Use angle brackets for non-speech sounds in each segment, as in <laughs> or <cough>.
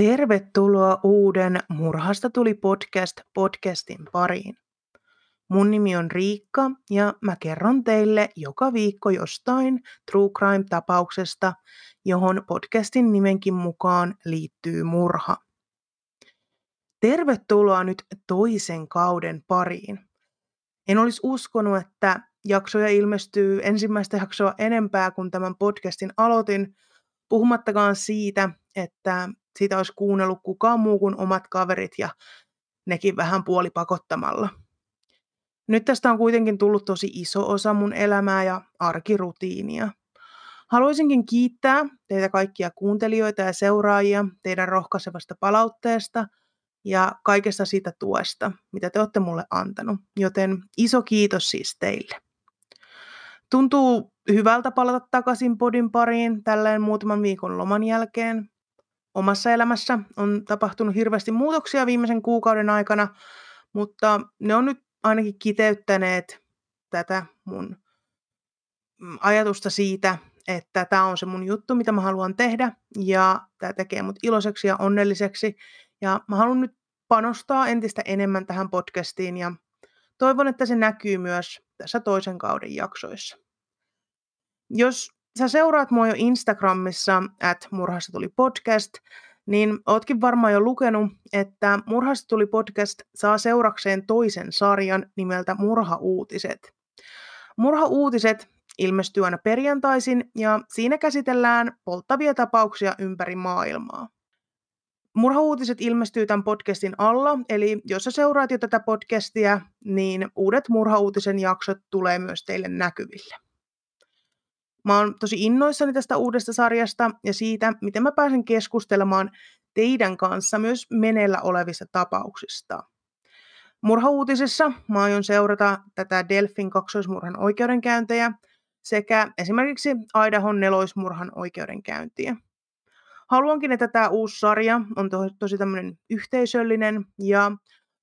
Tervetuloa uuden Murhasta tuli podcast podcastin pariin. Mun nimi on Riikka ja mä kerron teille joka viikko jostain True Crime-tapauksesta, johon podcastin nimenkin mukaan liittyy murha. Tervetuloa nyt toisen kauden pariin. En olisi uskonut, että jaksoja ilmestyy ensimmäistä jaksoa enempää kuin tämän podcastin aloitin, puhumattakaan siitä, että sitä olisi kuunnellut kukaan muu kuin omat kaverit ja nekin vähän puolipakottamalla. Nyt tästä on kuitenkin tullut tosi iso osa mun elämää ja arkirutiinia. Haluaisinkin kiittää teitä kaikkia kuuntelijoita ja seuraajia teidän rohkaisevasta palautteesta ja kaikesta siitä tuesta, mitä te olette mulle antanut. Joten iso kiitos siis teille. Tuntuu hyvältä palata takaisin podin pariin tälleen muutaman viikon loman jälkeen omassa elämässä on tapahtunut hirveästi muutoksia viimeisen kuukauden aikana, mutta ne on nyt ainakin kiteyttäneet tätä mun mm, ajatusta siitä, että tämä on se mun juttu, mitä mä haluan tehdä, ja tämä tekee mut iloiseksi ja onnelliseksi, ja mä haluan nyt panostaa entistä enemmän tähän podcastiin, ja toivon, että se näkyy myös tässä toisen kauden jaksoissa. Jos sä seuraat mua jo Instagramissa, että Murhasta tuli podcast, niin ootkin varmaan jo lukenut, että Murhasta tuli podcast saa seurakseen toisen sarjan nimeltä Murha-uutiset. Murha-uutiset ilmestyy aina perjantaisin ja siinä käsitellään polttavia tapauksia ympäri maailmaa. Murha-uutiset ilmestyy tämän podcastin alla, eli jos sä seuraat jo tätä podcastia, niin uudet Murha-uutisen jaksot tulee myös teille näkyville. Mä oon tosi innoissani tästä uudesta sarjasta ja siitä, miten mä pääsen keskustelemaan teidän kanssa myös meneillä olevista tapauksista. Murhauutisessa mä aion seurata tätä Delfin kaksoismurhan oikeudenkäyntejä sekä esimerkiksi Aidahon neloismurhan oikeudenkäyntiä. Haluankin, että tämä uusi sarja on to- tosi tämmöinen yhteisöllinen ja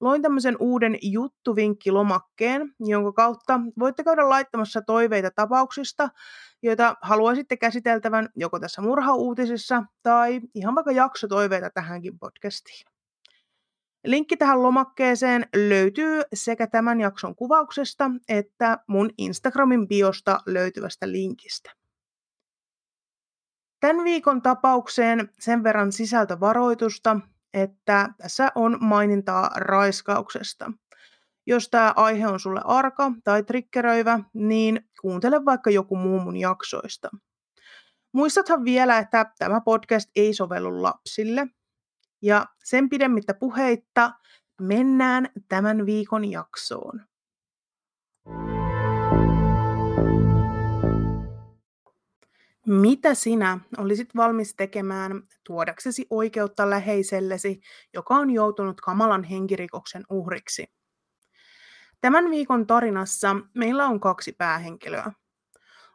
loin tämmöisen uuden juttuvinkkilomakkeen, jonka kautta voitte käydä laittamassa toiveita tapauksista, joita haluaisitte käsiteltävän joko tässä murhauutisessa tai ihan vaikka jaksotoiveita tähänkin podcastiin. Linkki tähän lomakkeeseen löytyy sekä tämän jakson kuvauksesta että mun Instagramin biosta löytyvästä linkistä. Tämän viikon tapaukseen sen verran sisältövaroitusta, että tässä on mainintaa raiskauksesta. Jos tämä aihe on sulle arka tai trikkeröivä, niin kuuntele vaikka joku muu mun jaksoista. Muistathan vielä, että tämä podcast ei sovellu lapsille. Ja sen pidemmittä puheitta mennään tämän viikon jaksoon. Mitä sinä olisit valmis tekemään tuodaksesi oikeutta läheisellesi, joka on joutunut kamalan henkirikoksen uhriksi? Tämän viikon tarinassa meillä on kaksi päähenkilöä.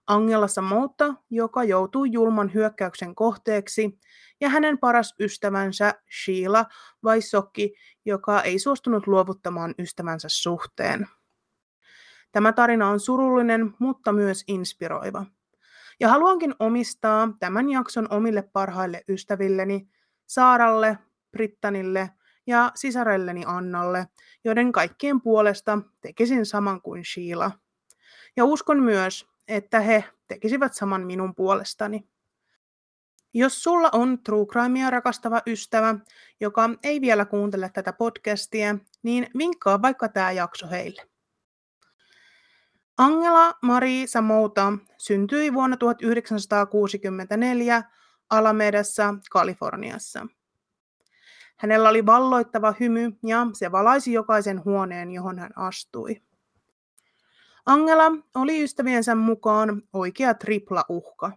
Angela Samotta, joka joutuu julman hyökkäyksen kohteeksi, ja hänen paras ystävänsä Sheila Vaisokki, joka ei suostunut luovuttamaan ystävänsä suhteen. Tämä tarina on surullinen, mutta myös inspiroiva. Ja haluankin omistaa tämän jakson omille parhaille ystävilleni, Saaralle, Brittanille ja sisarelleni Annalle, joiden kaikkien puolesta tekisin saman kuin Sheila. Ja uskon myös, että he tekisivät saman minun puolestani. Jos sulla on True Crimea rakastava ystävä, joka ei vielä kuuntele tätä podcastia, niin vinkkaa vaikka tämä jakso heille. Angela Marie Samouta syntyi vuonna 1964 Alamedassa, Kaliforniassa. Hänellä oli valloittava hymy ja se valaisi jokaisen huoneen, johon hän astui. Angela oli ystäviensä mukaan oikea tripla uhka.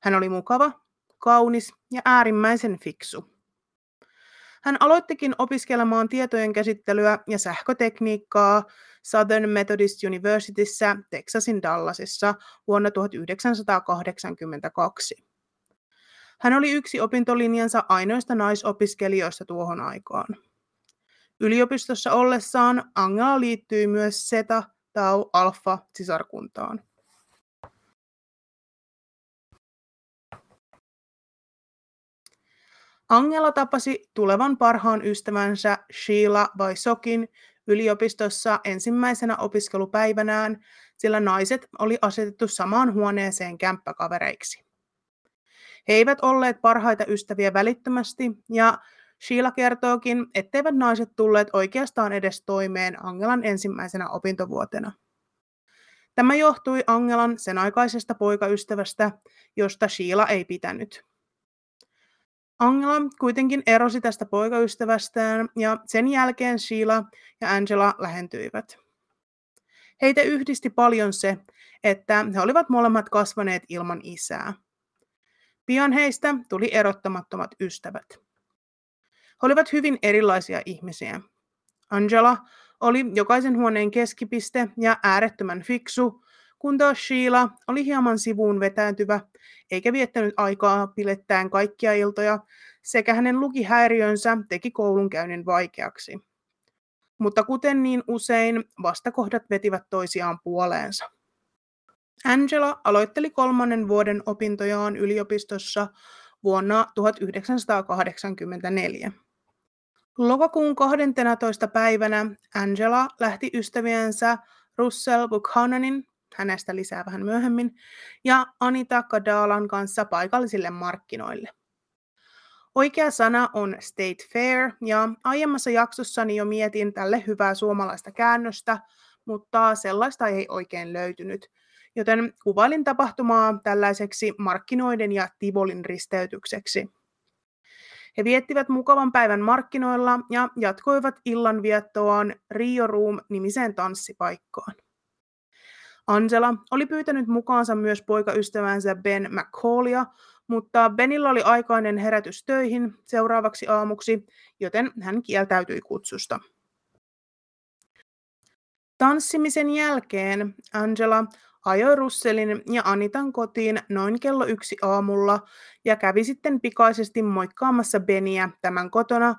Hän oli mukava, kaunis ja äärimmäisen fiksu. Hän aloittikin opiskelemaan tietojen käsittelyä ja sähkötekniikkaa Southern Methodist Universityssä Texasin Dallasissa vuonna 1982. Hän oli yksi opintolinjansa ainoista naisopiskelijoista tuohon aikaan. Yliopistossa ollessaan Angela liittyi myös Zeta Tau Alpha sisarkuntaan. Angela tapasi tulevan parhaan ystävänsä Sheila Vaisokin yliopistossa ensimmäisenä opiskelupäivänään, sillä naiset oli asetettu samaan huoneeseen kämppäkavereiksi. He eivät olleet parhaita ystäviä välittömästi, ja Sheila kertookin, etteivät naiset tulleet oikeastaan edes toimeen Angelan ensimmäisenä opintovuotena. Tämä johtui Angelan sen aikaisesta poikaystävästä, josta Sheila ei pitänyt. Angela kuitenkin erosi tästä poikaystävästään ja sen jälkeen Sheila ja Angela lähentyivät. Heitä yhdisti paljon se, että he olivat molemmat kasvaneet ilman isää. Pian heistä tuli erottamattomat ystävät. He olivat hyvin erilaisia ihmisiä. Angela oli jokaisen huoneen keskipiste ja äärettömän fiksu, kun taas Sheila oli hieman sivuun vetäytyvä, eikä viettänyt aikaa pilettäen kaikkia iltoja, sekä hänen lukihäiriönsä teki koulunkäynnin vaikeaksi. Mutta kuten niin usein, vastakohdat vetivät toisiaan puoleensa. Angela aloitteli kolmannen vuoden opintojaan yliopistossa vuonna 1984. Lokakuun 12. päivänä Angela lähti ystäviensä Russell Buchananin, hänestä lisää vähän myöhemmin, ja Anita Kadalan kanssa paikallisille markkinoille. Oikea sana on state fair, ja aiemmassa jaksossani jo mietin tälle hyvää suomalaista käännöstä, mutta sellaista ei oikein löytynyt, joten kuvailin tapahtumaa tällaiseksi markkinoiden ja Tivolin risteytykseksi. He viettivät mukavan päivän markkinoilla ja jatkoivat illanviettoaan Rio Room-nimiseen tanssipaikkaan. Angela oli pyytänyt mukaansa myös poikaystävänsä Ben McCallia, mutta Benillä oli aikainen herätys töihin seuraavaksi aamuksi, joten hän kieltäytyi kutsusta. Tanssimisen jälkeen Angela ajoi Russelin ja Anitan kotiin noin kello yksi aamulla ja kävi sitten pikaisesti moikkaamassa Beniä tämän kotona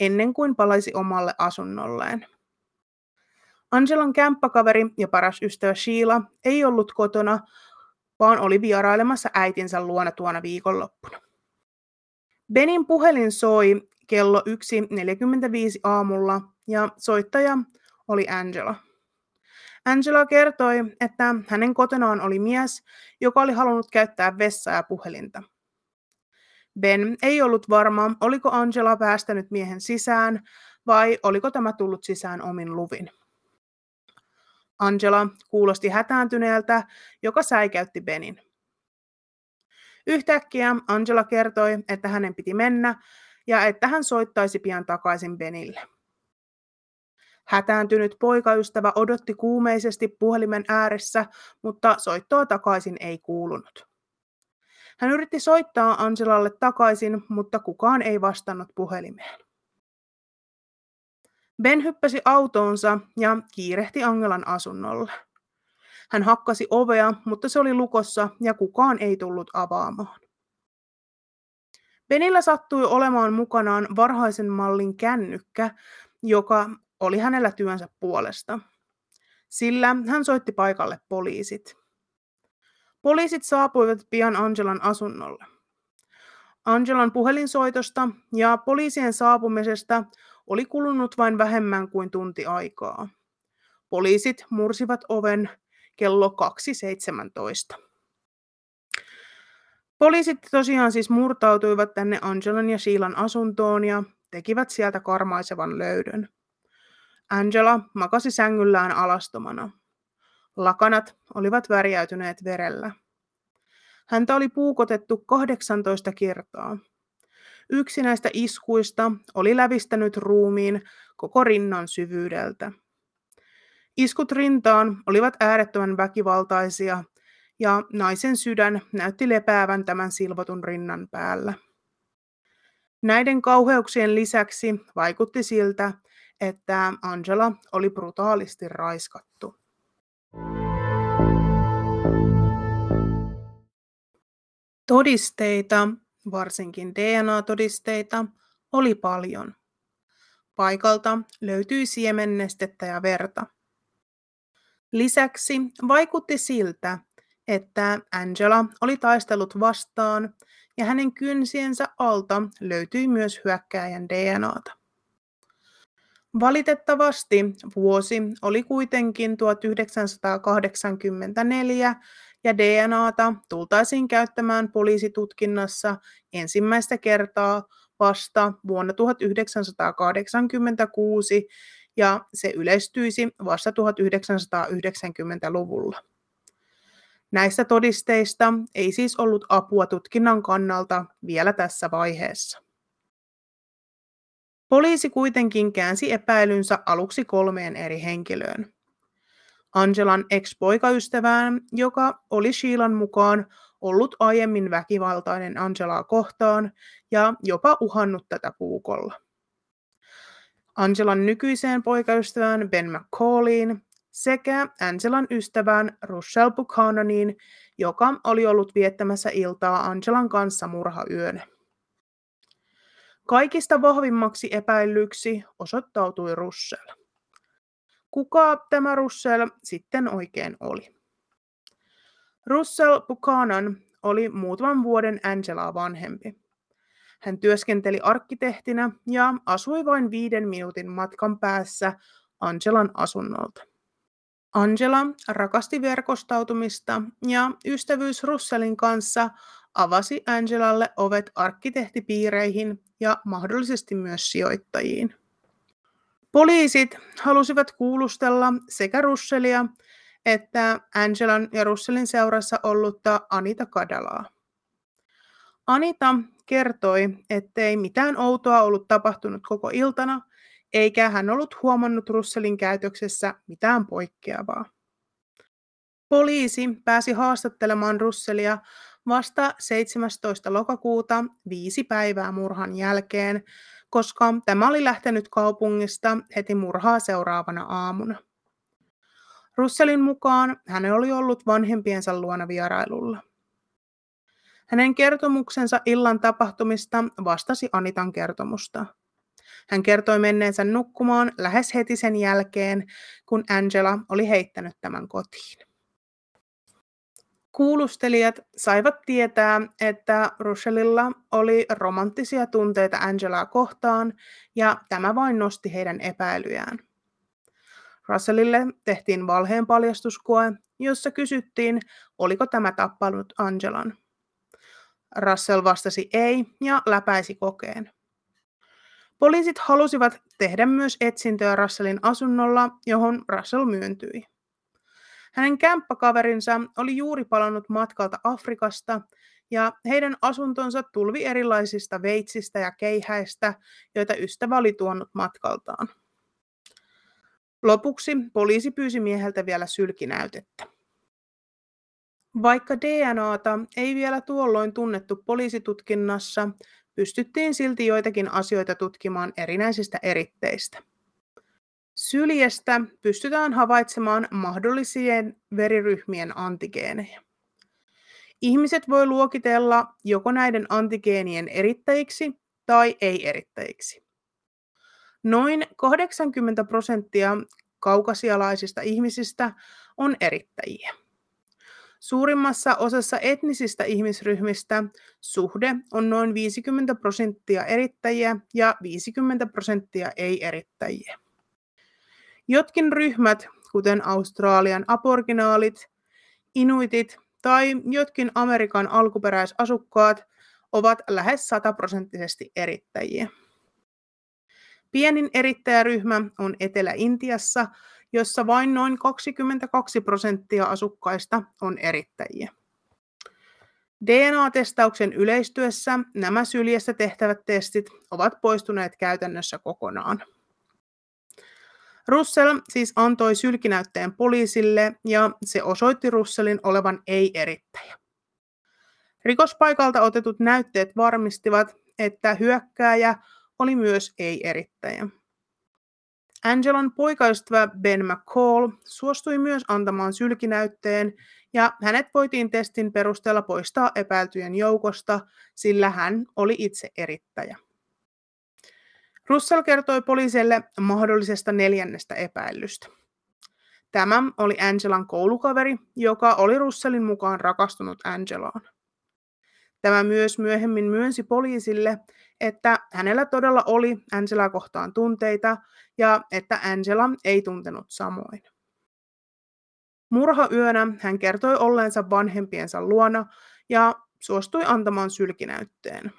ennen kuin palaisi omalle asunnolleen. Angelan kämppäkaveri ja paras ystävä Sheila ei ollut kotona, vaan oli vierailemassa äitinsä luona tuona viikonloppuna. Benin puhelin soi kello 1.45 aamulla ja soittaja oli Angela. Angela kertoi, että hänen kotonaan oli mies, joka oli halunnut käyttää vessaa ja puhelinta. Ben ei ollut varma, oliko Angela päästänyt miehen sisään vai oliko tämä tullut sisään omin luvin. Angela kuulosti hätääntyneeltä, joka säikäytti Benin. Yhtäkkiä Angela kertoi, että hänen piti mennä ja että hän soittaisi pian takaisin Benille. Hätääntynyt poikaystävä odotti kuumeisesti puhelimen ääressä, mutta soittoa takaisin ei kuulunut. Hän yritti soittaa Angelalle takaisin, mutta kukaan ei vastannut puhelimeen. Ben hyppäsi autoonsa ja kiirehti Angelan asunnolle. Hän hakkasi ovea, mutta se oli lukossa ja kukaan ei tullut avaamaan. Benillä sattui olemaan mukanaan varhaisen mallin kännykkä, joka oli hänellä työnsä puolesta. Sillä hän soitti paikalle poliisit. Poliisit saapuivat pian Angelan asunnolle. Angelan puhelinsoitosta ja poliisien saapumisesta oli kulunut vain vähemmän kuin tunti aikaa. Poliisit mursivat oven kello 2.17. Poliisit tosiaan siis murtautuivat tänne Angelan ja Sheilan asuntoon ja tekivät sieltä karmaisevan löydön. Angela makasi sängyllään alastomana. Lakanat olivat värjäytyneet verellä. Häntä oli puukotettu 18 kertaa. Yksi näistä iskuista oli lävistänyt ruumiin koko rinnan syvyydeltä. Iskut rintaan olivat äärettömän väkivaltaisia ja naisen sydän näytti lepäävän tämän silvotun rinnan päällä. Näiden kauheuksien lisäksi vaikutti siltä, että Angela oli brutaalisti raiskattu. Todisteita varsinkin DNA-todisteita, oli paljon. Paikalta löytyi siemennestettä ja verta. Lisäksi vaikutti siltä, että Angela oli taistellut vastaan ja hänen kynsiensä alta löytyi myös hyökkääjän DNAta. Valitettavasti vuosi oli kuitenkin 1984 ja DNAta tultaisiin käyttämään poliisitutkinnassa ensimmäistä kertaa vasta vuonna 1986 ja se yleistyisi vasta 1990-luvulla. Näistä todisteista ei siis ollut apua tutkinnan kannalta vielä tässä vaiheessa. Poliisi kuitenkin käänsi epäilynsä aluksi kolmeen eri henkilöön. Angelan ex-poikaystävään, joka oli Sheilan mukaan ollut aiemmin väkivaltainen Angelaa kohtaan ja jopa uhannut tätä puukolla. Angelan nykyiseen poikaystävään Ben McCalliin sekä Angelan ystävään Russell Buchananiin, joka oli ollut viettämässä iltaa Angelan kanssa murhayönä. Kaikista vahvimmaksi epäillyksi osoittautui Russell. Kuka tämä Russell sitten oikein oli? Russell Buchanan oli muutaman vuoden Angelaa vanhempi. Hän työskenteli arkkitehtinä ja asui vain viiden minuutin matkan päässä Angelan asunnolta. Angela rakasti verkostautumista ja ystävyys Russellin kanssa avasi Angelalle ovet arkkitehtipiireihin ja mahdollisesti myös sijoittajiin. Poliisit halusivat kuulustella sekä Russellia että Angelan ja Russellin seurassa ollutta Anita Kadalaa. Anita kertoi, ettei mitään outoa ollut tapahtunut koko iltana, eikä hän ollut huomannut Russellin käytöksessä mitään poikkeavaa. Poliisi pääsi haastattelemaan Russellia vasta 17. lokakuuta viisi päivää murhan jälkeen, koska tämä oli lähtenyt kaupungista heti murhaa seuraavana aamuna. Russellin mukaan hän oli ollut vanhempiensa luona vierailulla. Hänen kertomuksensa illan tapahtumista vastasi Anitan kertomusta. Hän kertoi menneensä nukkumaan lähes heti sen jälkeen, kun Angela oli heittänyt tämän kotiin. Kuulustelijat saivat tietää, että Russellilla oli romanttisia tunteita Angelaa kohtaan, ja tämä vain nosti heidän epäilyjään. Russellille tehtiin valheen paljastuskoe, jossa kysyttiin, oliko tämä tappanut Angelan. Russell vastasi ei ja läpäisi kokeen. Poliisit halusivat tehdä myös etsintöä Russellin asunnolla, johon Russell myöntyi. Hänen kämppäkaverinsa oli juuri palannut matkalta Afrikasta ja heidän asuntonsa tulvi erilaisista veitsistä ja keihäistä, joita ystävä oli tuonut matkaltaan. Lopuksi poliisi pyysi mieheltä vielä sylkinäytettä. Vaikka DNAta ei vielä tuolloin tunnettu poliisitutkinnassa, pystyttiin silti joitakin asioita tutkimaan erinäisistä eritteistä. Syljestä pystytään havaitsemaan mahdollisien veriryhmien antigeenejä. Ihmiset voi luokitella joko näiden antigeenien erittäjiksi tai ei-erittäjiksi. Noin 80 prosenttia kaukasialaisista ihmisistä on erittäjiä. Suurimmassa osassa etnisistä ihmisryhmistä suhde on noin 50 prosenttia erittäjiä ja 50 prosenttia ei-erittäjiä. Jotkin ryhmät, kuten Australian aborginaalit, inuitit tai jotkin Amerikan alkuperäisasukkaat, ovat lähes sataprosenttisesti erittäjiä. Pienin erittäjäryhmä on Etelä-Intiassa, jossa vain noin 22 prosenttia asukkaista on erittäjiä. DNA-testauksen yleistyessä nämä syljessä tehtävät testit ovat poistuneet käytännössä kokonaan. Russell siis antoi sylkinäytteen poliisille ja se osoitti Russellin olevan ei-erittäjä. Rikospaikalta otetut näytteet varmistivat, että hyökkääjä oli myös ei-erittäjä. Angelan poikaystävä Ben McCall suostui myös antamaan sylkinäytteen ja hänet voitiin testin perusteella poistaa epäiltyjen joukosta, sillä hän oli itse erittäjä. Russell kertoi poliisille mahdollisesta neljännestä epäilystä. Tämä oli Angelan koulukaveri, joka oli Russellin mukaan rakastunut Angelaan. Tämä myös myöhemmin myönsi poliisille, että hänellä todella oli Angelaa kohtaan tunteita ja että Angela ei tuntenut samoin. Murhayönä hän kertoi olleensa vanhempiensa luona ja suostui antamaan sylkinäytteen.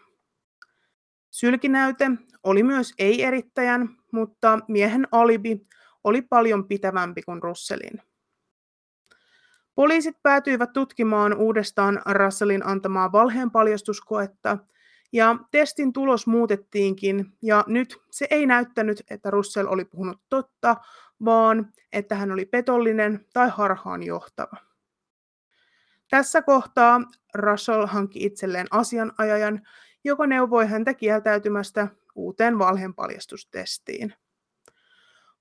Sylkinäyte oli myös ei-erittäjän, mutta miehen alibi oli paljon pitävämpi kuin Russellin. Poliisit päätyivät tutkimaan uudestaan Russellin antamaa valheenpaljastuskoetta, ja testin tulos muutettiinkin, ja nyt se ei näyttänyt, että Russell oli puhunut totta, vaan että hän oli petollinen tai harhaan johtava. Tässä kohtaa Russell hankki itselleen asianajajan, joka neuvoi häntä kieltäytymästä uuteen valheenpaljastustestiin.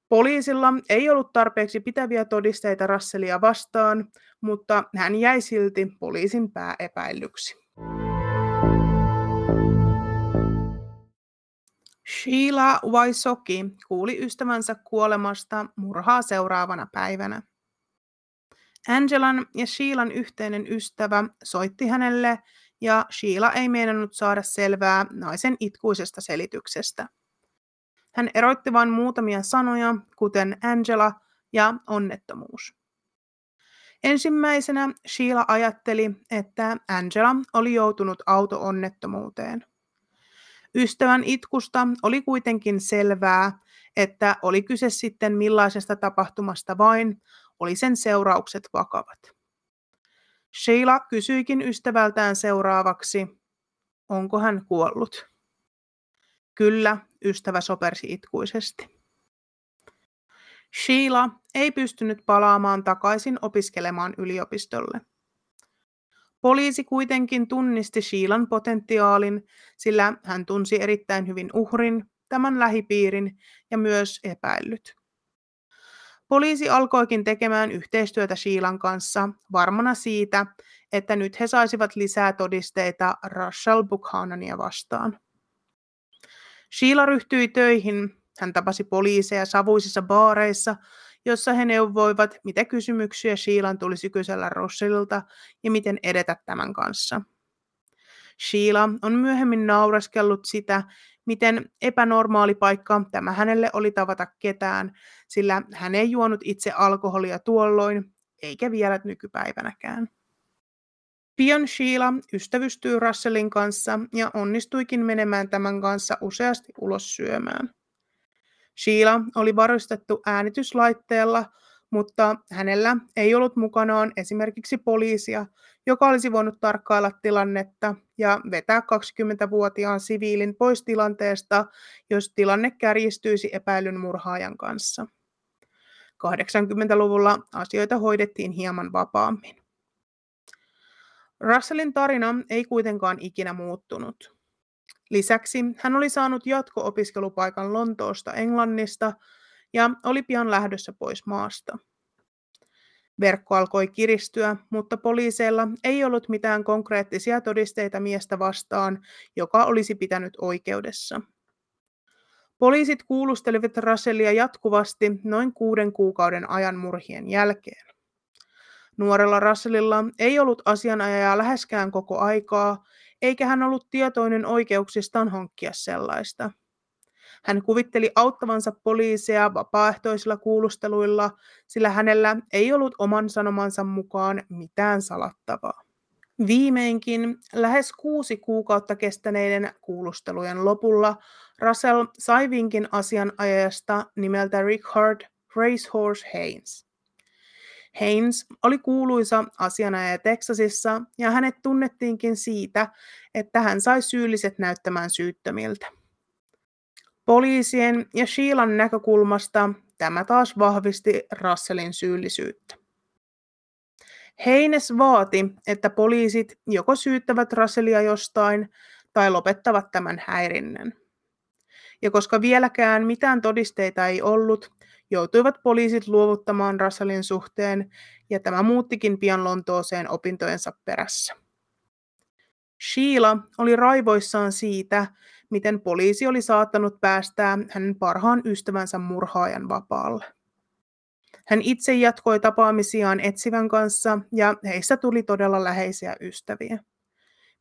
Poliisilla ei ollut tarpeeksi pitäviä todisteita Russellia vastaan, mutta hän jäi silti poliisin pääepäillyksi. Sheila Waisoki kuuli ystävänsä kuolemasta murhaa seuraavana päivänä. Angelan ja Sheilan yhteinen ystävä soitti hänelle ja Sheila ei meinannut saada selvää naisen itkuisesta selityksestä. Hän erotti vain muutamia sanoja, kuten Angela ja onnettomuus. Ensimmäisenä Sheila ajatteli, että Angela oli joutunut auto-onnettomuuteen. Ystävän itkusta oli kuitenkin selvää, että oli kyse sitten millaisesta tapahtumasta vain, oli sen seuraukset vakavat. Sheila kysyikin ystävältään seuraavaksi, onko hän kuollut. Kyllä, ystävä sopersi itkuisesti. Sheila ei pystynyt palaamaan takaisin opiskelemaan yliopistolle. Poliisi kuitenkin tunnisti Sheilan potentiaalin, sillä hän tunsi erittäin hyvin uhrin, tämän lähipiirin ja myös epäillyt. Poliisi alkoikin tekemään yhteistyötä Sheilan kanssa, varmana siitä, että nyt he saisivat lisää todisteita Rachel Buchanania vastaan. Sheila ryhtyi töihin. Hän tapasi poliiseja savuisissa baareissa, jossa he neuvoivat, mitä kysymyksiä Sheilan tulisi kysellä Russellilta ja miten edetä tämän kanssa. Sheila on myöhemmin nauraskellut sitä, miten epänormaali paikka tämä hänelle oli tavata ketään, sillä hän ei juonut itse alkoholia tuolloin, eikä vielä nykypäivänäkään. Pian Sheila ystävystyy Russellin kanssa ja onnistuikin menemään tämän kanssa useasti ulos syömään. Sheila oli varustettu äänityslaitteella, mutta hänellä ei ollut mukanaan esimerkiksi poliisia, joka olisi voinut tarkkailla tilannetta ja vetää 20-vuotiaan siviilin pois tilanteesta, jos tilanne kärjistyisi epäilyn murhaajan kanssa. 80-luvulla asioita hoidettiin hieman vapaammin. Russellin tarina ei kuitenkaan ikinä muuttunut. Lisäksi hän oli saanut jatko-opiskelupaikan Lontoosta Englannista ja oli pian lähdössä pois maasta. Verkko alkoi kiristyä, mutta poliiseilla ei ollut mitään konkreettisia todisteita miestä vastaan, joka olisi pitänyt oikeudessa. Poliisit kuulustelivat Russellia jatkuvasti noin kuuden kuukauden ajan murhien jälkeen. Nuorella Russellilla ei ollut asianajajaa läheskään koko aikaa, eikä hän ollut tietoinen oikeuksistaan hankkia sellaista. Hän kuvitteli auttavansa poliiseja vapaaehtoisilla kuulusteluilla, sillä hänellä ei ollut oman sanomansa mukaan mitään salattavaa. Viimeinkin lähes kuusi kuukautta kestäneiden kuulustelujen lopulla Russell sai vinkin asianajajasta nimeltä Richard Racehorse Haynes. Haynes oli kuuluisa asianajaja Teksasissa ja hänet tunnettiinkin siitä, että hän sai syylliset näyttämään syyttömiltä. Poliisien ja Sheilan näkökulmasta tämä taas vahvisti Russellin syyllisyyttä. Heines vaati, että poliisit joko syyttävät Russellia jostain tai lopettavat tämän häirinnän. Ja koska vieläkään mitään todisteita ei ollut, joutuivat poliisit luovuttamaan Russellin suhteen, ja tämä muuttikin pian Lontooseen opintojensa perässä. Sheila oli raivoissaan siitä, miten poliisi oli saattanut päästää hänen parhaan ystävänsä murhaajan vapaalle. Hän itse jatkoi tapaamisiaan etsivän kanssa ja heistä tuli todella läheisiä ystäviä.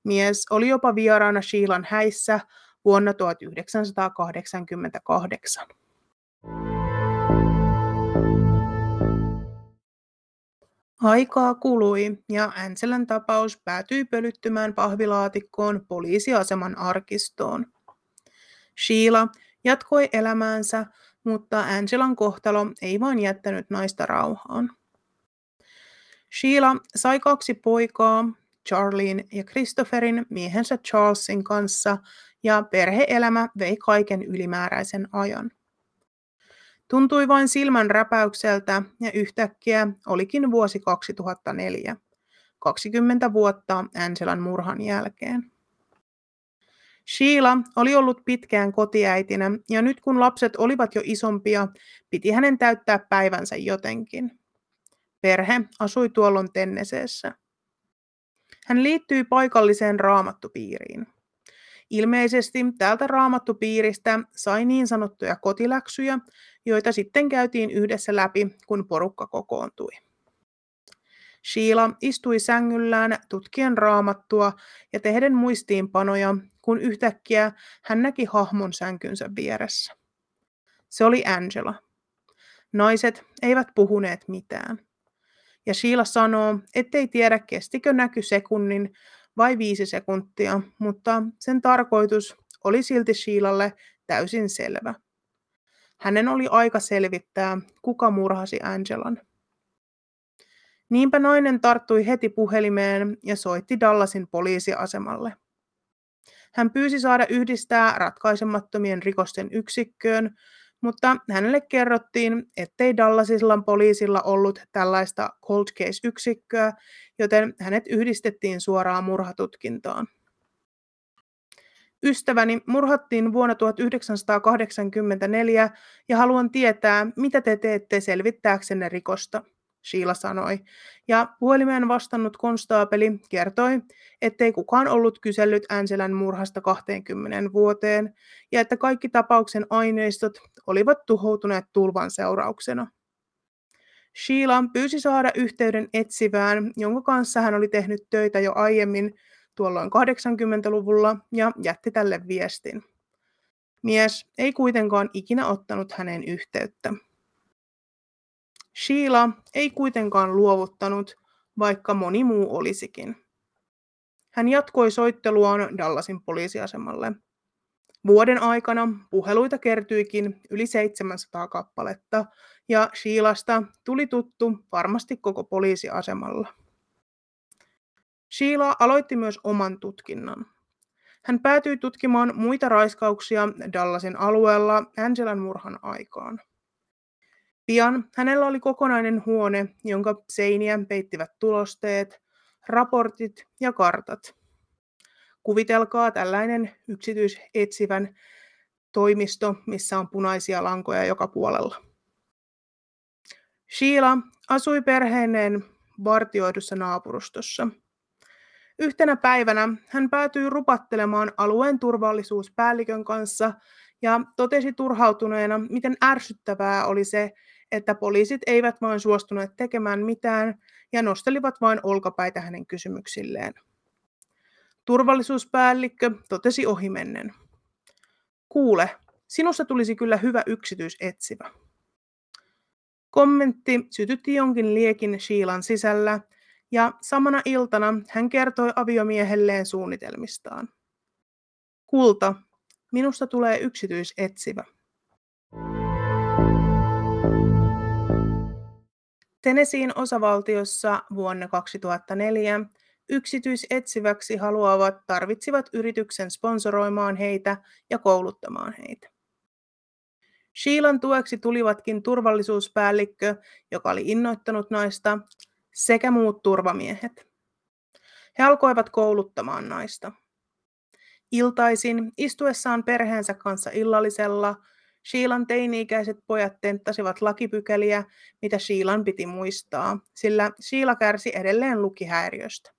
Mies oli jopa vieraana Sheilan häissä vuonna 1988. Aikaa kului ja Anselän tapaus päätyi pölyttymään pahvilaatikkoon poliisiaseman arkistoon. Sheila jatkoi elämäänsä, mutta Angelan kohtalo ei vain jättänyt naista rauhaan. Sheila sai kaksi poikaa, Charlene ja Christopherin miehensä Charlesin kanssa, ja perheelämä vei kaiken ylimääräisen ajan. Tuntui vain silmän räpäykseltä ja yhtäkkiä olikin vuosi 2004, 20 vuotta Angelan murhan jälkeen. Sheila oli ollut pitkään kotiäitinä ja nyt kun lapset olivat jo isompia, piti hänen täyttää päivänsä jotenkin. Perhe asui tuolloin Tenneseessä. Hän liittyi paikalliseen raamattupiiriin. Ilmeisesti täältä raamattupiiristä sai niin sanottuja kotiläksyjä, joita sitten käytiin yhdessä läpi, kun porukka kokoontui. Sheila istui sängyllään tutkien raamattua ja tehden muistiinpanoja, kun yhtäkkiä hän näki hahmon sänkynsä vieressä. Se oli Angela. Naiset eivät puhuneet mitään. Ja Sheila sanoo, ettei tiedä kestikö näky sekunnin vai viisi sekuntia, mutta sen tarkoitus oli silti Sheilalle täysin selvä. Hänen oli aika selvittää, kuka murhasi Angelan. Niinpä nainen tarttui heti puhelimeen ja soitti Dallasin poliisiasemalle. Hän pyysi saada yhdistää ratkaisemattomien rikosten yksikköön, mutta hänelle kerrottiin, ettei Dallasilla poliisilla ollut tällaista cold case-yksikköä, joten hänet yhdistettiin suoraan murhatutkintaan. Ystäväni murhattiin vuonna 1984 ja haluan tietää, mitä te teette selvittääksenne rikosta. Sheila sanoi, ja puhelimeen vastannut konstaapeli kertoi, ettei kukaan ollut kysellyt Anselän murhasta 20 vuoteen, ja että kaikki tapauksen aineistot olivat tuhoutuneet tulvan seurauksena. Sheila pyysi saada yhteyden etsivään, jonka kanssa hän oli tehnyt töitä jo aiemmin tuolloin 80-luvulla ja jätti tälle viestin. Mies ei kuitenkaan ikinä ottanut hänen yhteyttä. Sheila ei kuitenkaan luovuttanut, vaikka moni muu olisikin. Hän jatkoi soitteluaan Dallasin poliisiasemalle. Vuoden aikana puheluita kertyikin yli 700 kappaletta, ja Sheilasta tuli tuttu varmasti koko poliisiasemalla. Sheila aloitti myös oman tutkinnan. Hän päätyi tutkimaan muita raiskauksia Dallasin alueella Angelan murhan aikaan. Pian hänellä oli kokonainen huone, jonka seiniä peittivät tulosteet, raportit ja kartat. Kuvitelkaa tällainen yksityisetsivän toimisto, missä on punaisia lankoja joka puolella. Sheila asui perheineen vartioidussa naapurustossa. Yhtenä päivänä hän päätyi rupattelemaan alueen turvallisuuspäällikön kanssa ja totesi turhautuneena, miten ärsyttävää oli se, että poliisit eivät vain suostuneet tekemään mitään ja nostelivat vain olkapäitä hänen kysymyksilleen. Turvallisuuspäällikkö totesi ohimennen. Kuule, sinusta tulisi kyllä hyvä yksityisetsivä. Kommentti sytytti jonkin liekin Sheilan sisällä, ja samana iltana hän kertoi aviomiehelleen suunnitelmistaan. Kulta, minusta tulee yksityisetsivä. Tennesseein osavaltiossa vuonna 2004 yksityisetsiväksi haluavat tarvitsivat yrityksen sponsoroimaan heitä ja kouluttamaan heitä. Sheilan tueksi tulivatkin turvallisuuspäällikkö, joka oli innoittanut naista, sekä muut turvamiehet. He alkoivat kouluttamaan naista. Iltaisin istuessaan perheensä kanssa illallisella Sheilan teini-ikäiset pojat tenttasivat lakipykäliä, mitä Sheilan piti muistaa, sillä Sheila kärsi edelleen lukihäiriöstä.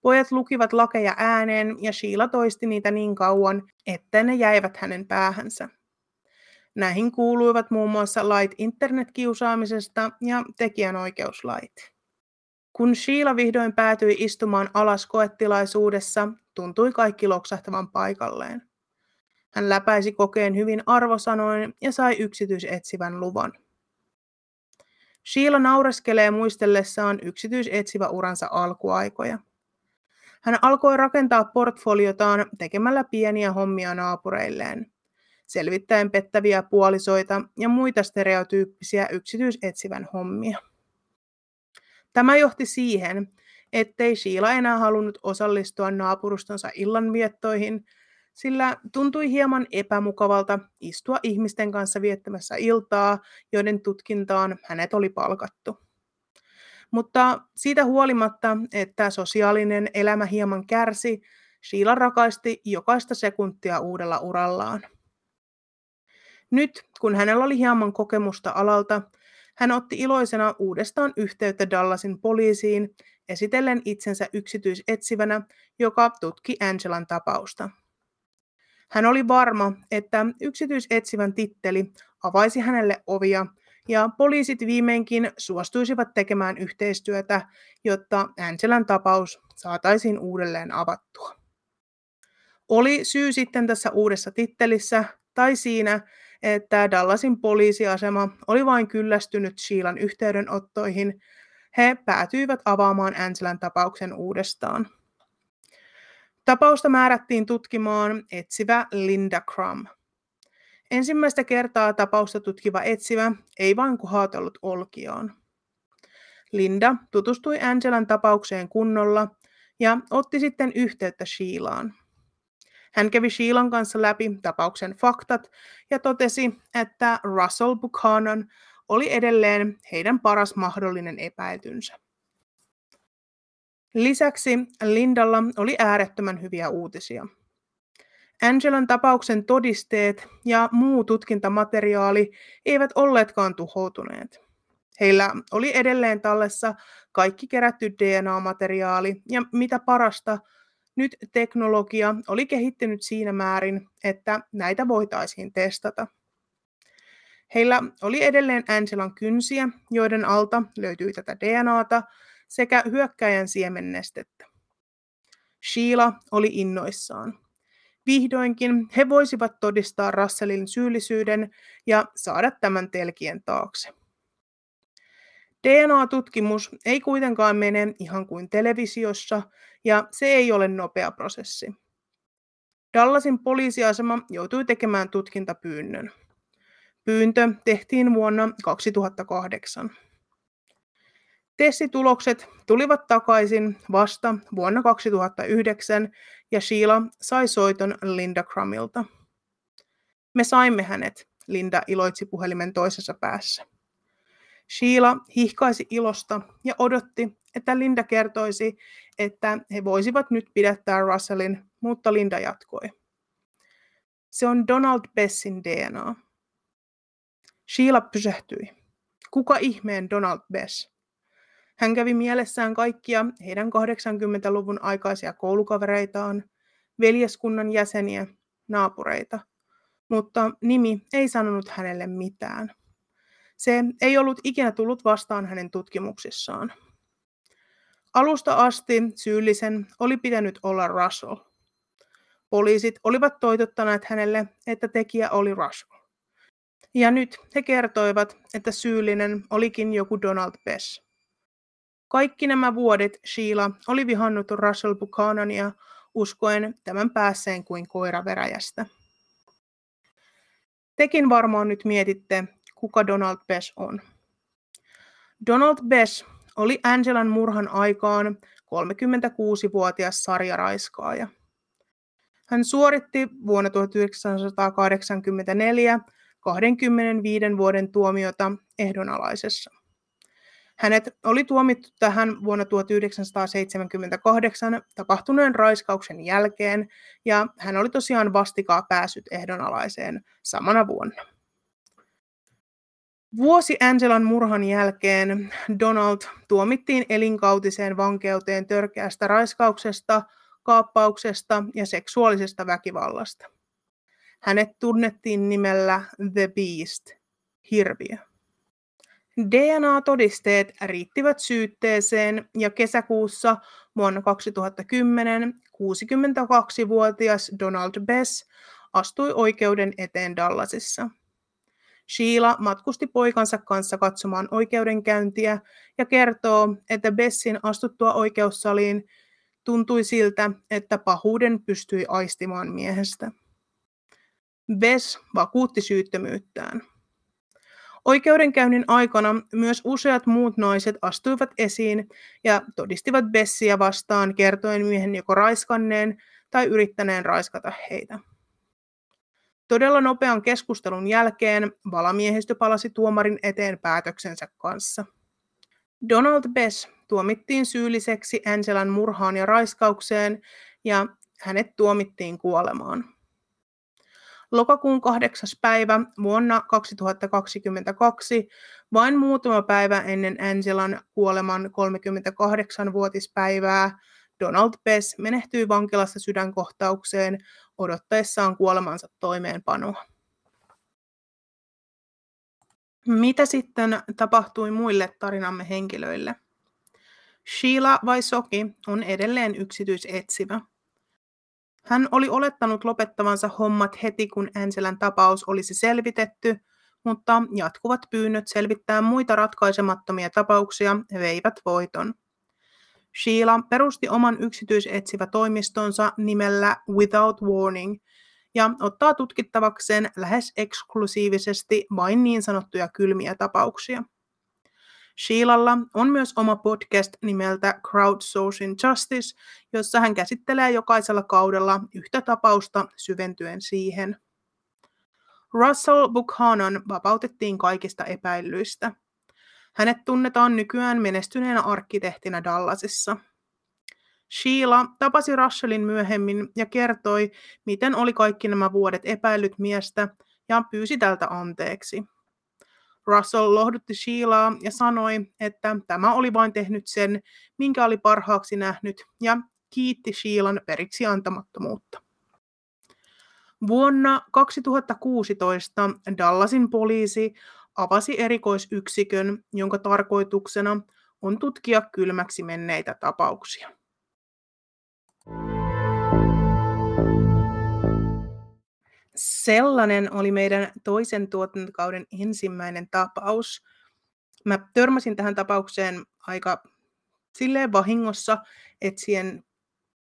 Pojat lukivat lakeja ääneen ja Sheila toisti niitä niin kauan, että ne jäivät hänen päähänsä. Näihin kuuluivat muun muassa lait internetkiusaamisesta ja tekijänoikeuslait. Kun Sheila vihdoin päätyi istumaan alas koettilaisuudessa, tuntui kaikki loksahtavan paikalleen. Hän läpäisi kokeen hyvin arvosanoin ja sai yksityisetsivän luvan. Sheila naureskelee muistellessaan yksityisetsivä uransa alkuaikoja. Hän alkoi rakentaa portfoliotaan tekemällä pieniä hommia naapureilleen, selvittäen pettäviä puolisoita ja muita stereotyyppisiä yksityisetsivän hommia. Tämä johti siihen, ettei Sheila enää halunnut osallistua naapurustonsa illanviettoihin, sillä tuntui hieman epämukavalta istua ihmisten kanssa viettämässä iltaa, joiden tutkintaan hänet oli palkattu. Mutta siitä huolimatta, että sosiaalinen elämä hieman kärsi, Sheila rakasti jokaista sekuntia uudella urallaan. Nyt, kun hänellä oli hieman kokemusta alalta, hän otti iloisena uudestaan yhteyttä Dallasin poliisiin, esitellen itsensä yksityisetsivänä, joka tutki Angelan tapausta. Hän oli varma, että yksityisetsivän titteli avaisi hänelle ovia ja poliisit viimeinkin suostuisivat tekemään yhteistyötä, jotta Angelan tapaus saataisiin uudelleen avattua. Oli syy sitten tässä uudessa tittelissä tai siinä, että Dallasin poliisiasema oli vain kyllästynyt Sheilan yhteydenottoihin, he päätyivät avaamaan Angelan tapauksen uudestaan. Tapausta määrättiin tutkimaan etsivä Linda Crum. Ensimmäistä kertaa tapausta tutkiva etsivä ei vain kohatellut olkioon. Linda tutustui Angelan tapaukseen kunnolla ja otti sitten yhteyttä Sheilaan. Hän kävi Sheilan kanssa läpi tapauksen faktat ja totesi, että Russell Buchanan oli edelleen heidän paras mahdollinen epäiltynsä. Lisäksi Lindalla oli äärettömän hyviä uutisia. Angelan tapauksen todisteet ja muu tutkintamateriaali eivät olleetkaan tuhoutuneet. Heillä oli edelleen tallessa kaikki kerätty DNA-materiaali ja mitä parasta, nyt teknologia oli kehittynyt siinä määrin, että näitä voitaisiin testata. Heillä oli edelleen Angelan kynsiä, joiden alta löytyi tätä DNAta, sekä hyökkäjän siemennestettä. Sheila oli innoissaan. Vihdoinkin he voisivat todistaa Russellin syyllisyyden ja saada tämän telkien taakse. DNA-tutkimus ei kuitenkaan mene ihan kuin televisiossa, ja se ei ole nopea prosessi. Dallasin poliisiasema joutui tekemään tutkintapyynnön. Pyyntö tehtiin vuonna 2008. Testitulokset tulivat takaisin vasta vuonna 2009 ja Sheila sai soiton Linda Crumilta. Me saimme hänet, Linda iloitsi puhelimen toisessa päässä. Sheila hihkaisi ilosta ja odotti, että Linda kertoisi, että he voisivat nyt pidättää Russellin, mutta Linda jatkoi. Se on Donald Bessin DNA. Sheila pysähtyi. Kuka ihmeen Donald Bess? Hän kävi mielessään kaikkia heidän 80-luvun aikaisia koulukavereitaan, veljeskunnan jäseniä, naapureita, mutta nimi ei sanonut hänelle mitään. Se ei ollut ikinä tullut vastaan hänen tutkimuksissaan. Alusta asti syyllisen oli pitänyt olla Russell. Poliisit olivat toitottaneet hänelle, että tekijä oli Russell. Ja nyt he kertoivat, että syyllinen olikin joku Donald Bess. Kaikki nämä vuodet Sheila oli vihannut Russell Buchanania uskoen tämän päässeen kuin koira veräjästä. Tekin varmaan nyt mietitte, kuka Donald Bess on. Donald Bess oli Angelan murhan aikaan 36-vuotias sarjaraiskaaja. Hän suoritti vuonna 1984 25 vuoden tuomiota ehdonalaisessa. Hänet oli tuomittu tähän vuonna 1978 tapahtuneen raiskauksen jälkeen, ja hän oli tosiaan vastikaa päässyt ehdonalaiseen samana vuonna. Vuosi Angelan murhan jälkeen Donald tuomittiin elinkautiseen vankeuteen törkeästä raiskauksesta, kaappauksesta ja seksuaalisesta väkivallasta. Hänet tunnettiin nimellä The Beast, hirviö. DNA-todisteet riittivät syytteeseen ja kesäkuussa vuonna 2010 62-vuotias Donald Bess astui oikeuden eteen Dallasissa. Sheila matkusti poikansa kanssa katsomaan oikeudenkäyntiä ja kertoo, että Bessin astuttua oikeussaliin tuntui siltä, että pahuuden pystyi aistimaan miehestä. Bess vakuutti syyttömyyttään. Oikeudenkäynnin aikana myös useat muut naiset astuivat esiin ja todistivat Bessiä vastaan kertoen miehen joko raiskanneen tai yrittäneen raiskata heitä. Todella nopean keskustelun jälkeen valamiehistö palasi tuomarin eteen päätöksensä kanssa. Donald Bess tuomittiin syylliseksi Angelan murhaan ja raiskaukseen ja hänet tuomittiin kuolemaan. Lokakuun 8. päivä vuonna 2022, vain muutama päivä ennen Angelan kuoleman 38-vuotispäivää, Donald Bess menehtyi vankilassa sydänkohtaukseen odottaessaan kuolemansa toimeenpanoa. Mitä sitten tapahtui muille tarinamme henkilöille? Sheila Vaisoki on edelleen yksityisetsivä. Hän oli olettanut lopettavansa hommat heti, kun Angelan tapaus olisi selvitetty, mutta jatkuvat pyynnöt selvittää muita ratkaisemattomia tapauksia veivät voiton. Sheila perusti oman yksityisetsivä toimistonsa nimellä Without Warning ja ottaa tutkittavakseen lähes eksklusiivisesti vain niin sanottuja kylmiä tapauksia. Sheilalla on myös oma podcast nimeltä Crowdsourcing Justice, jossa hän käsittelee jokaisella kaudella yhtä tapausta syventyen siihen. Russell Buchanan vapautettiin kaikista epäilyistä. Hänet tunnetaan nykyään menestyneenä arkkitehtinä Dallasissa. Sheila tapasi Russellin myöhemmin ja kertoi, miten oli kaikki nämä vuodet epäillyt miestä ja pyysi tältä anteeksi. Russell lohdutti Sheilaa ja sanoi, että tämä oli vain tehnyt sen, minkä oli parhaaksi nähnyt, ja kiitti Sheilan periksi antamattomuutta. Vuonna 2016 Dallasin poliisi avasi erikoisyksikön, jonka tarkoituksena on tutkia kylmäksi menneitä tapauksia. Sellainen oli meidän toisen tuotantokauden ensimmäinen tapaus. Mä törmäsin tähän tapaukseen aika silleen vahingossa etsien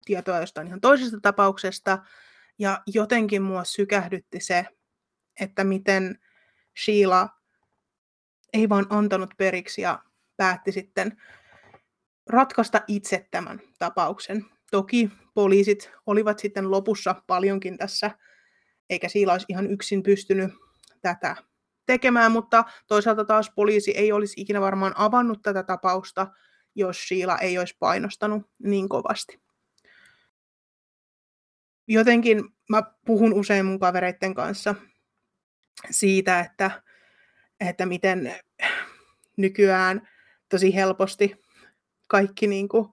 tietoa jostain ihan toisesta tapauksesta, ja jotenkin mua sykähdytti se, että miten Sheila ei vaan antanut periksi ja päätti sitten ratkaista itse tämän tapauksen. Toki poliisit olivat sitten lopussa paljonkin tässä, eikä Siila olisi ihan yksin pystynyt tätä tekemään, mutta toisaalta taas poliisi ei olisi ikinä varmaan avannut tätä tapausta, jos Sheila ei olisi painostanut niin kovasti. Jotenkin mä puhun usein mun kavereiden kanssa siitä, että että miten nykyään tosi helposti kaikki niin kuin,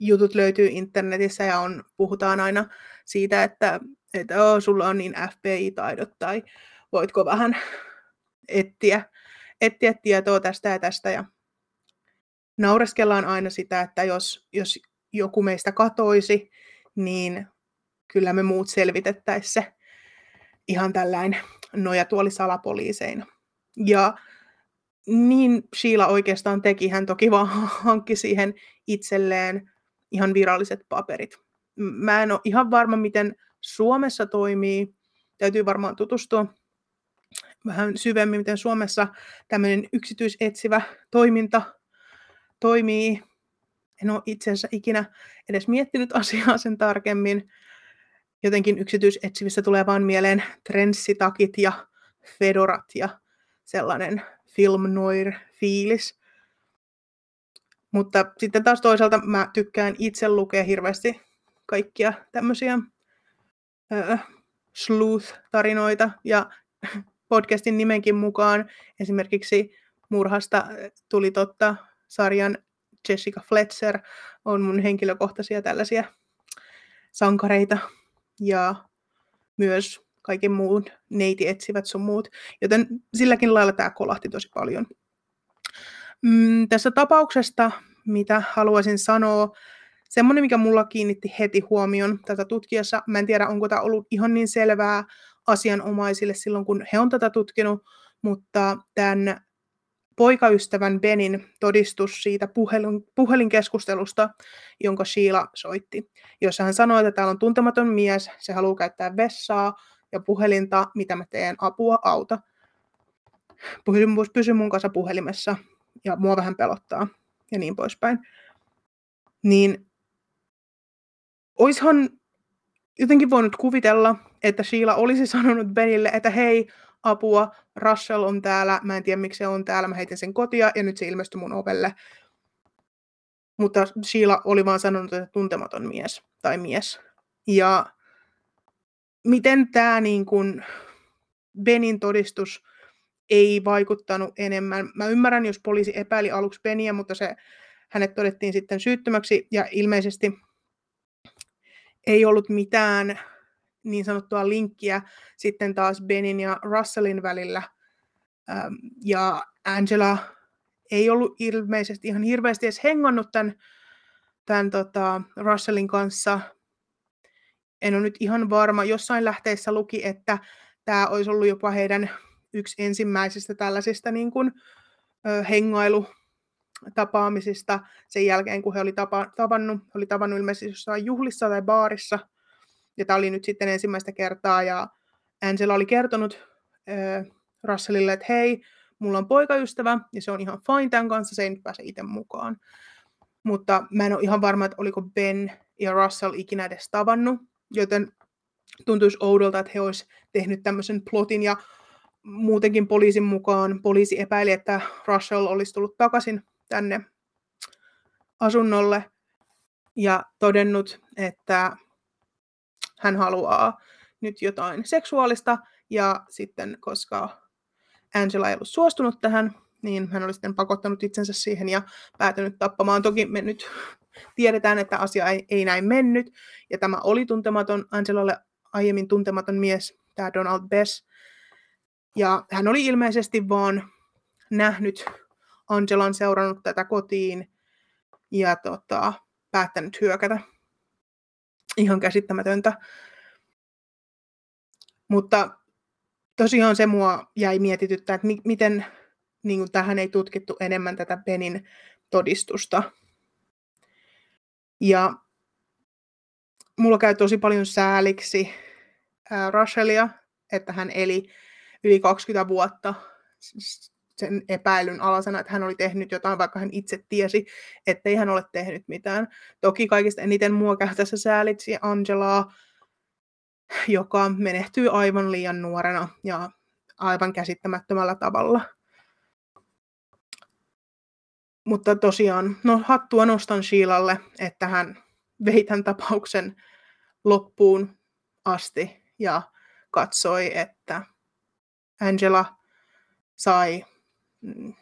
jutut löytyy internetissä ja on, puhutaan aina siitä, että, että oh, sulla on niin FBI-taidot tai voitko vähän etsiä, etsiä tietoa tästä ja tästä. Ja naureskellaan aina sitä, että jos, jos joku meistä katoisi, niin kyllä me muut selvitettäisiin se ihan tällainen nojatuoli salapoliiseina. Ja niin Sheila oikeastaan teki, hän toki vaan <laughs> hankki siihen itselleen ihan viralliset paperit. Mä en ole ihan varma, miten Suomessa toimii. Täytyy varmaan tutustua vähän syvemmin, miten Suomessa tämmöinen yksityisetsivä toiminta toimii. En ole itse asiassa ikinä edes miettinyt <laughs> asiaa sen tarkemmin. Jotenkin yksityisetsivissä tulee vaan mieleen trenssitakit ja fedorat ja sellainen film noir fiilis. Mutta sitten taas toisaalta mä tykkään itse lukea hirveästi kaikkia tämmöisiä äh, sleuth-tarinoita ja <laughs> podcastin nimenkin mukaan esimerkiksi Murhasta tuli totta sarjan Jessica Fletcher on mun henkilökohtaisia tällaisia sankareita ja myös kaiken muun neiti etsivät sun muut. Joten silläkin lailla tämä kolahti tosi paljon. Mm, tässä tapauksesta, mitä haluaisin sanoa, semmoinen, mikä mulla kiinnitti heti huomion tätä tutkijassa, mä en tiedä, onko tämä ollut ihan niin selvää asianomaisille silloin, kun he on tätä tutkinut, mutta tämän poikaystävän Benin todistus siitä puhelin, puhelinkeskustelusta, jonka Sheila soitti, jossa hän sanoi, että täällä on tuntematon mies, se haluaa käyttää vessaa ja puhelinta, mitä mä teen, apua, auta. Pysy mun kanssa puhelimessa ja mua vähän pelottaa ja niin poispäin. Niin oishan jotenkin voinut kuvitella, että Sheila olisi <laughs> sanonut Benille, että hei, apua, Russell on täällä, mä en tiedä miksi se on täällä, mä heitin sen kotia ja nyt se ilmestyi mun ovelle. Mutta Sheila oli vaan sanonut, että tuntematon mies tai mies. Ja miten tämä niin kun Benin todistus ei vaikuttanut enemmän. Mä ymmärrän, jos poliisi epäili aluksi Beniä, mutta se, hänet todettiin sitten syyttömäksi ja ilmeisesti ei ollut mitään niin sanottua linkkiä sitten taas Benin ja Russellin välillä. Ja Angela ei ollut ilmeisesti ihan hirveästi edes hengannut tämän, tämän tota Russellin kanssa. En ole nyt ihan varma. Jossain lähteessä luki, että tämä olisi ollut jopa heidän yksi ensimmäisistä tällaisista niin kuin, ö, hengailutapaamisista sen jälkeen, kun he oli tapa, tavannut, he oli tavannut ilmeisesti jossain juhlissa tai baarissa – ja tämä oli nyt sitten ensimmäistä kertaa, ja Angela oli kertonut äh, Russellille, että hei, mulla on poikaystävä, ja se on ihan fine tämän kanssa, se ei nyt pääse itse mukaan. Mutta mä en ole ihan varma, että oliko Ben ja Russell ikinä edes tavannut, joten tuntuisi oudolta, että he olisivat tehnyt tämmöisen plotin, ja muutenkin poliisin mukaan poliisi epäili, että Russell olisi tullut takaisin tänne asunnolle ja todennut, että hän haluaa nyt jotain seksuaalista, ja sitten koska Angela ei ollut suostunut tähän, niin hän oli sitten pakottanut itsensä siihen ja päätynyt tappamaan. Toki me nyt tiedetään, että asia ei, ei näin mennyt, ja tämä oli tuntematon Angelalle aiemmin tuntematon mies, tämä Donald Bess, ja hän oli ilmeisesti vaan nähnyt Angelan seurannut tätä kotiin ja tota, päättänyt hyökätä ihan käsittämätöntä. Mutta tosiaan se mua jäi mietityttää, että mi- miten niin kuin tähän ei tutkittu enemmän tätä Benin todistusta. Ja mulla käy tosi paljon sääliksi ää, Rushellia, että hän eli yli 20 vuotta sen epäilyn alasena, että hän oli tehnyt jotain, vaikka hän itse tiesi, ettei hän ole tehnyt mitään. Toki kaikista eniten mua käy tässä säälitsi Angelaa, joka menehtyy aivan liian nuorena ja aivan käsittämättömällä tavalla. Mutta tosiaan, no hattua nostan Sheilalle, että hän vei tämän tapauksen loppuun asti ja katsoi, että Angela sai mm,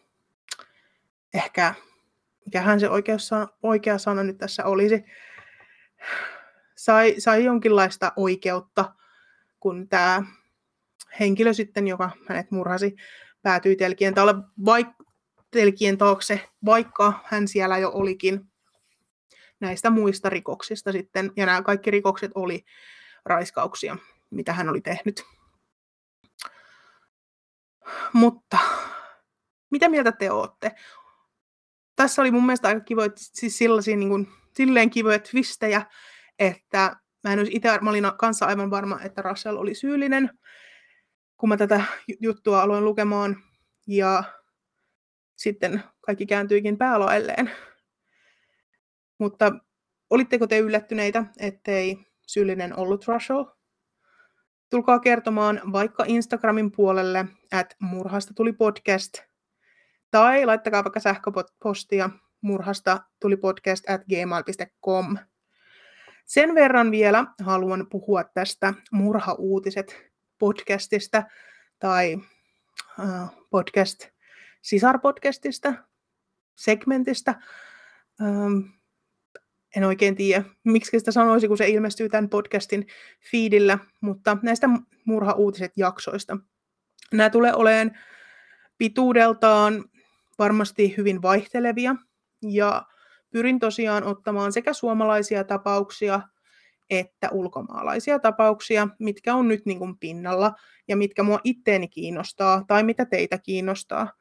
ehkä, mikähän se oikea sana, oikea sana nyt tässä olisi, sai, sai jonkinlaista oikeutta, kun tämä henkilö sitten, joka hänet murhasi, päätyi telkien, talle, vaik- telkien taakse, vaikka hän siellä jo olikin näistä muista rikoksista sitten, ja nämä kaikki rikokset oli raiskauksia, mitä hän oli tehnyt. Mutta mitä mieltä te olette? Tässä oli mun mielestä aika kivoja, siis sellaisia niin kuin, silleen kivoja twistejä, että mä en olisi itse, mä olin kanssa aivan varma, että Russell oli syyllinen, kun mä tätä juttua aloin lukemaan, ja sitten kaikki kääntyikin päälaelleen. Mutta olitteko te yllättyneitä, ettei syyllinen ollut Russell? Tulkaa kertomaan vaikka Instagramin puolelle, että murhasta tuli podcast, tai laittakaa vaikka sähköpostia murhasta tuli podcast at gmail.com. Sen verran vielä haluan puhua tästä Murha-uutiset podcastista tai uh, podcast sisarpodcastista, segmentistä. Um, en oikein tiedä, miksi sitä sanoisi, kun se ilmestyy tämän podcastin feedillä, mutta näistä murhauutiset jaksoista. Nämä tulee olemaan pituudeltaan varmasti hyvin vaihtelevia, ja pyrin tosiaan ottamaan sekä suomalaisia tapauksia että ulkomaalaisia tapauksia, mitkä on nyt niin kuin pinnalla ja mitkä mua itteeni kiinnostaa tai mitä teitä kiinnostaa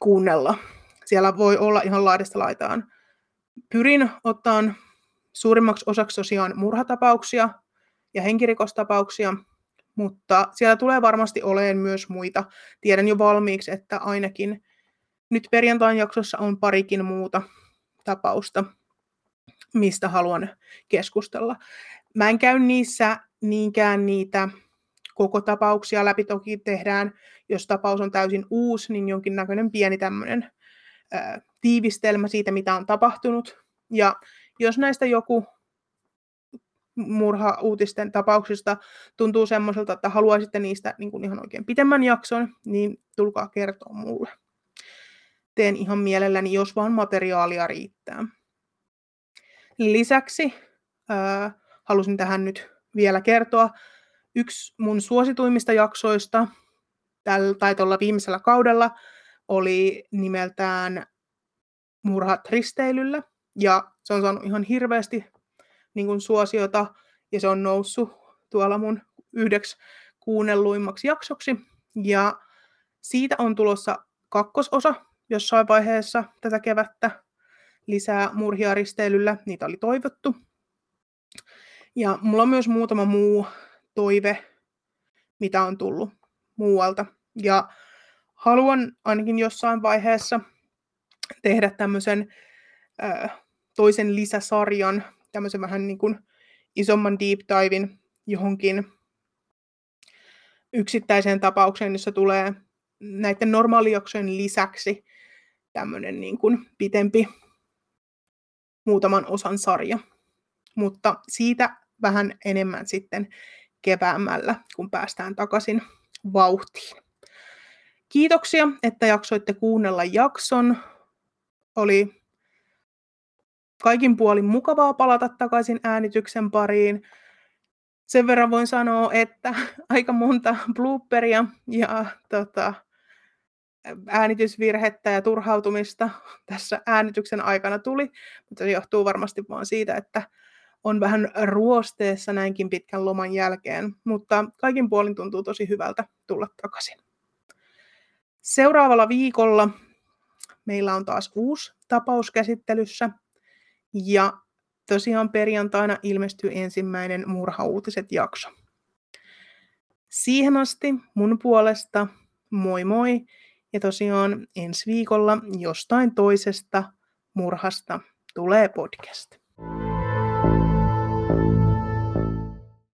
kuunnella. Siellä voi olla ihan laidasta laitaan. Pyrin ottamaan suurimmaksi osaksi tosiaan murhatapauksia ja henkirikostapauksia, mutta siellä tulee varmasti oleen myös muita. Tiedän jo valmiiksi, että ainakin nyt perjantain jaksossa on parikin muuta tapausta, mistä haluan keskustella. Mä en käy niissä niinkään niitä koko tapauksia läpi. Toki tehdään, jos tapaus on täysin uusi, niin jonkinnäköinen pieni tämmöinen tiivistelmä siitä, mitä on tapahtunut. Ja jos näistä joku murha-uutisten tapauksista tuntuu semmoiselta, että haluaisitte niistä niin kuin ihan oikein pitemmän jakson, niin tulkaa kertoa mulle. Teen ihan mielelläni, jos vaan materiaalia riittää. Lisäksi äh, halusin tähän nyt vielä kertoa yksi mun suosituimmista jaksoista tällä tai tuolla viimeisellä kaudella oli nimeltään Murhat risteilyllä. Ja se on saanut ihan hirveästi niin kuin suosiota ja se on noussut tuolla mun yhdeksi kuunnelluimmaksi jaksoksi. Ja siitä on tulossa kakkososa jossain vaiheessa tätä kevättä lisää murhia risteilyllä. Niitä oli toivottu. Ja mulla on myös muutama muu toive, mitä on tullut muualta. Ja haluan ainakin jossain vaiheessa tehdä tämmöisen äh, toisen lisäsarjan, tämmöisen vähän niin kuin isomman deep divein johonkin yksittäiseen tapaukseen, jossa tulee näiden normaalijaksojen lisäksi tämmöinen niin kuin pitempi muutaman osan sarja. Mutta siitä vähän enemmän sitten keväämällä, kun päästään takaisin vauhtiin. Kiitoksia, että jaksoitte kuunnella jakson. Oli kaikin puolin mukavaa palata takaisin äänityksen pariin. Sen verran voin sanoa, että <laughs> aika monta blooperia ja tota, äänitysvirhettä ja turhautumista tässä äänityksen aikana tuli, mutta se johtuu varmasti vain siitä, että on vähän ruosteessa näinkin pitkän loman jälkeen, mutta kaikin puolin tuntuu tosi hyvältä tulla takaisin. Seuraavalla viikolla meillä on taas uusi tapaus käsittelyssä ja tosiaan perjantaina ilmestyy ensimmäinen murhauutiset jakso. Siihen asti mun puolesta moi moi ja tosiaan ensi viikolla jostain toisesta murhasta tulee podcast.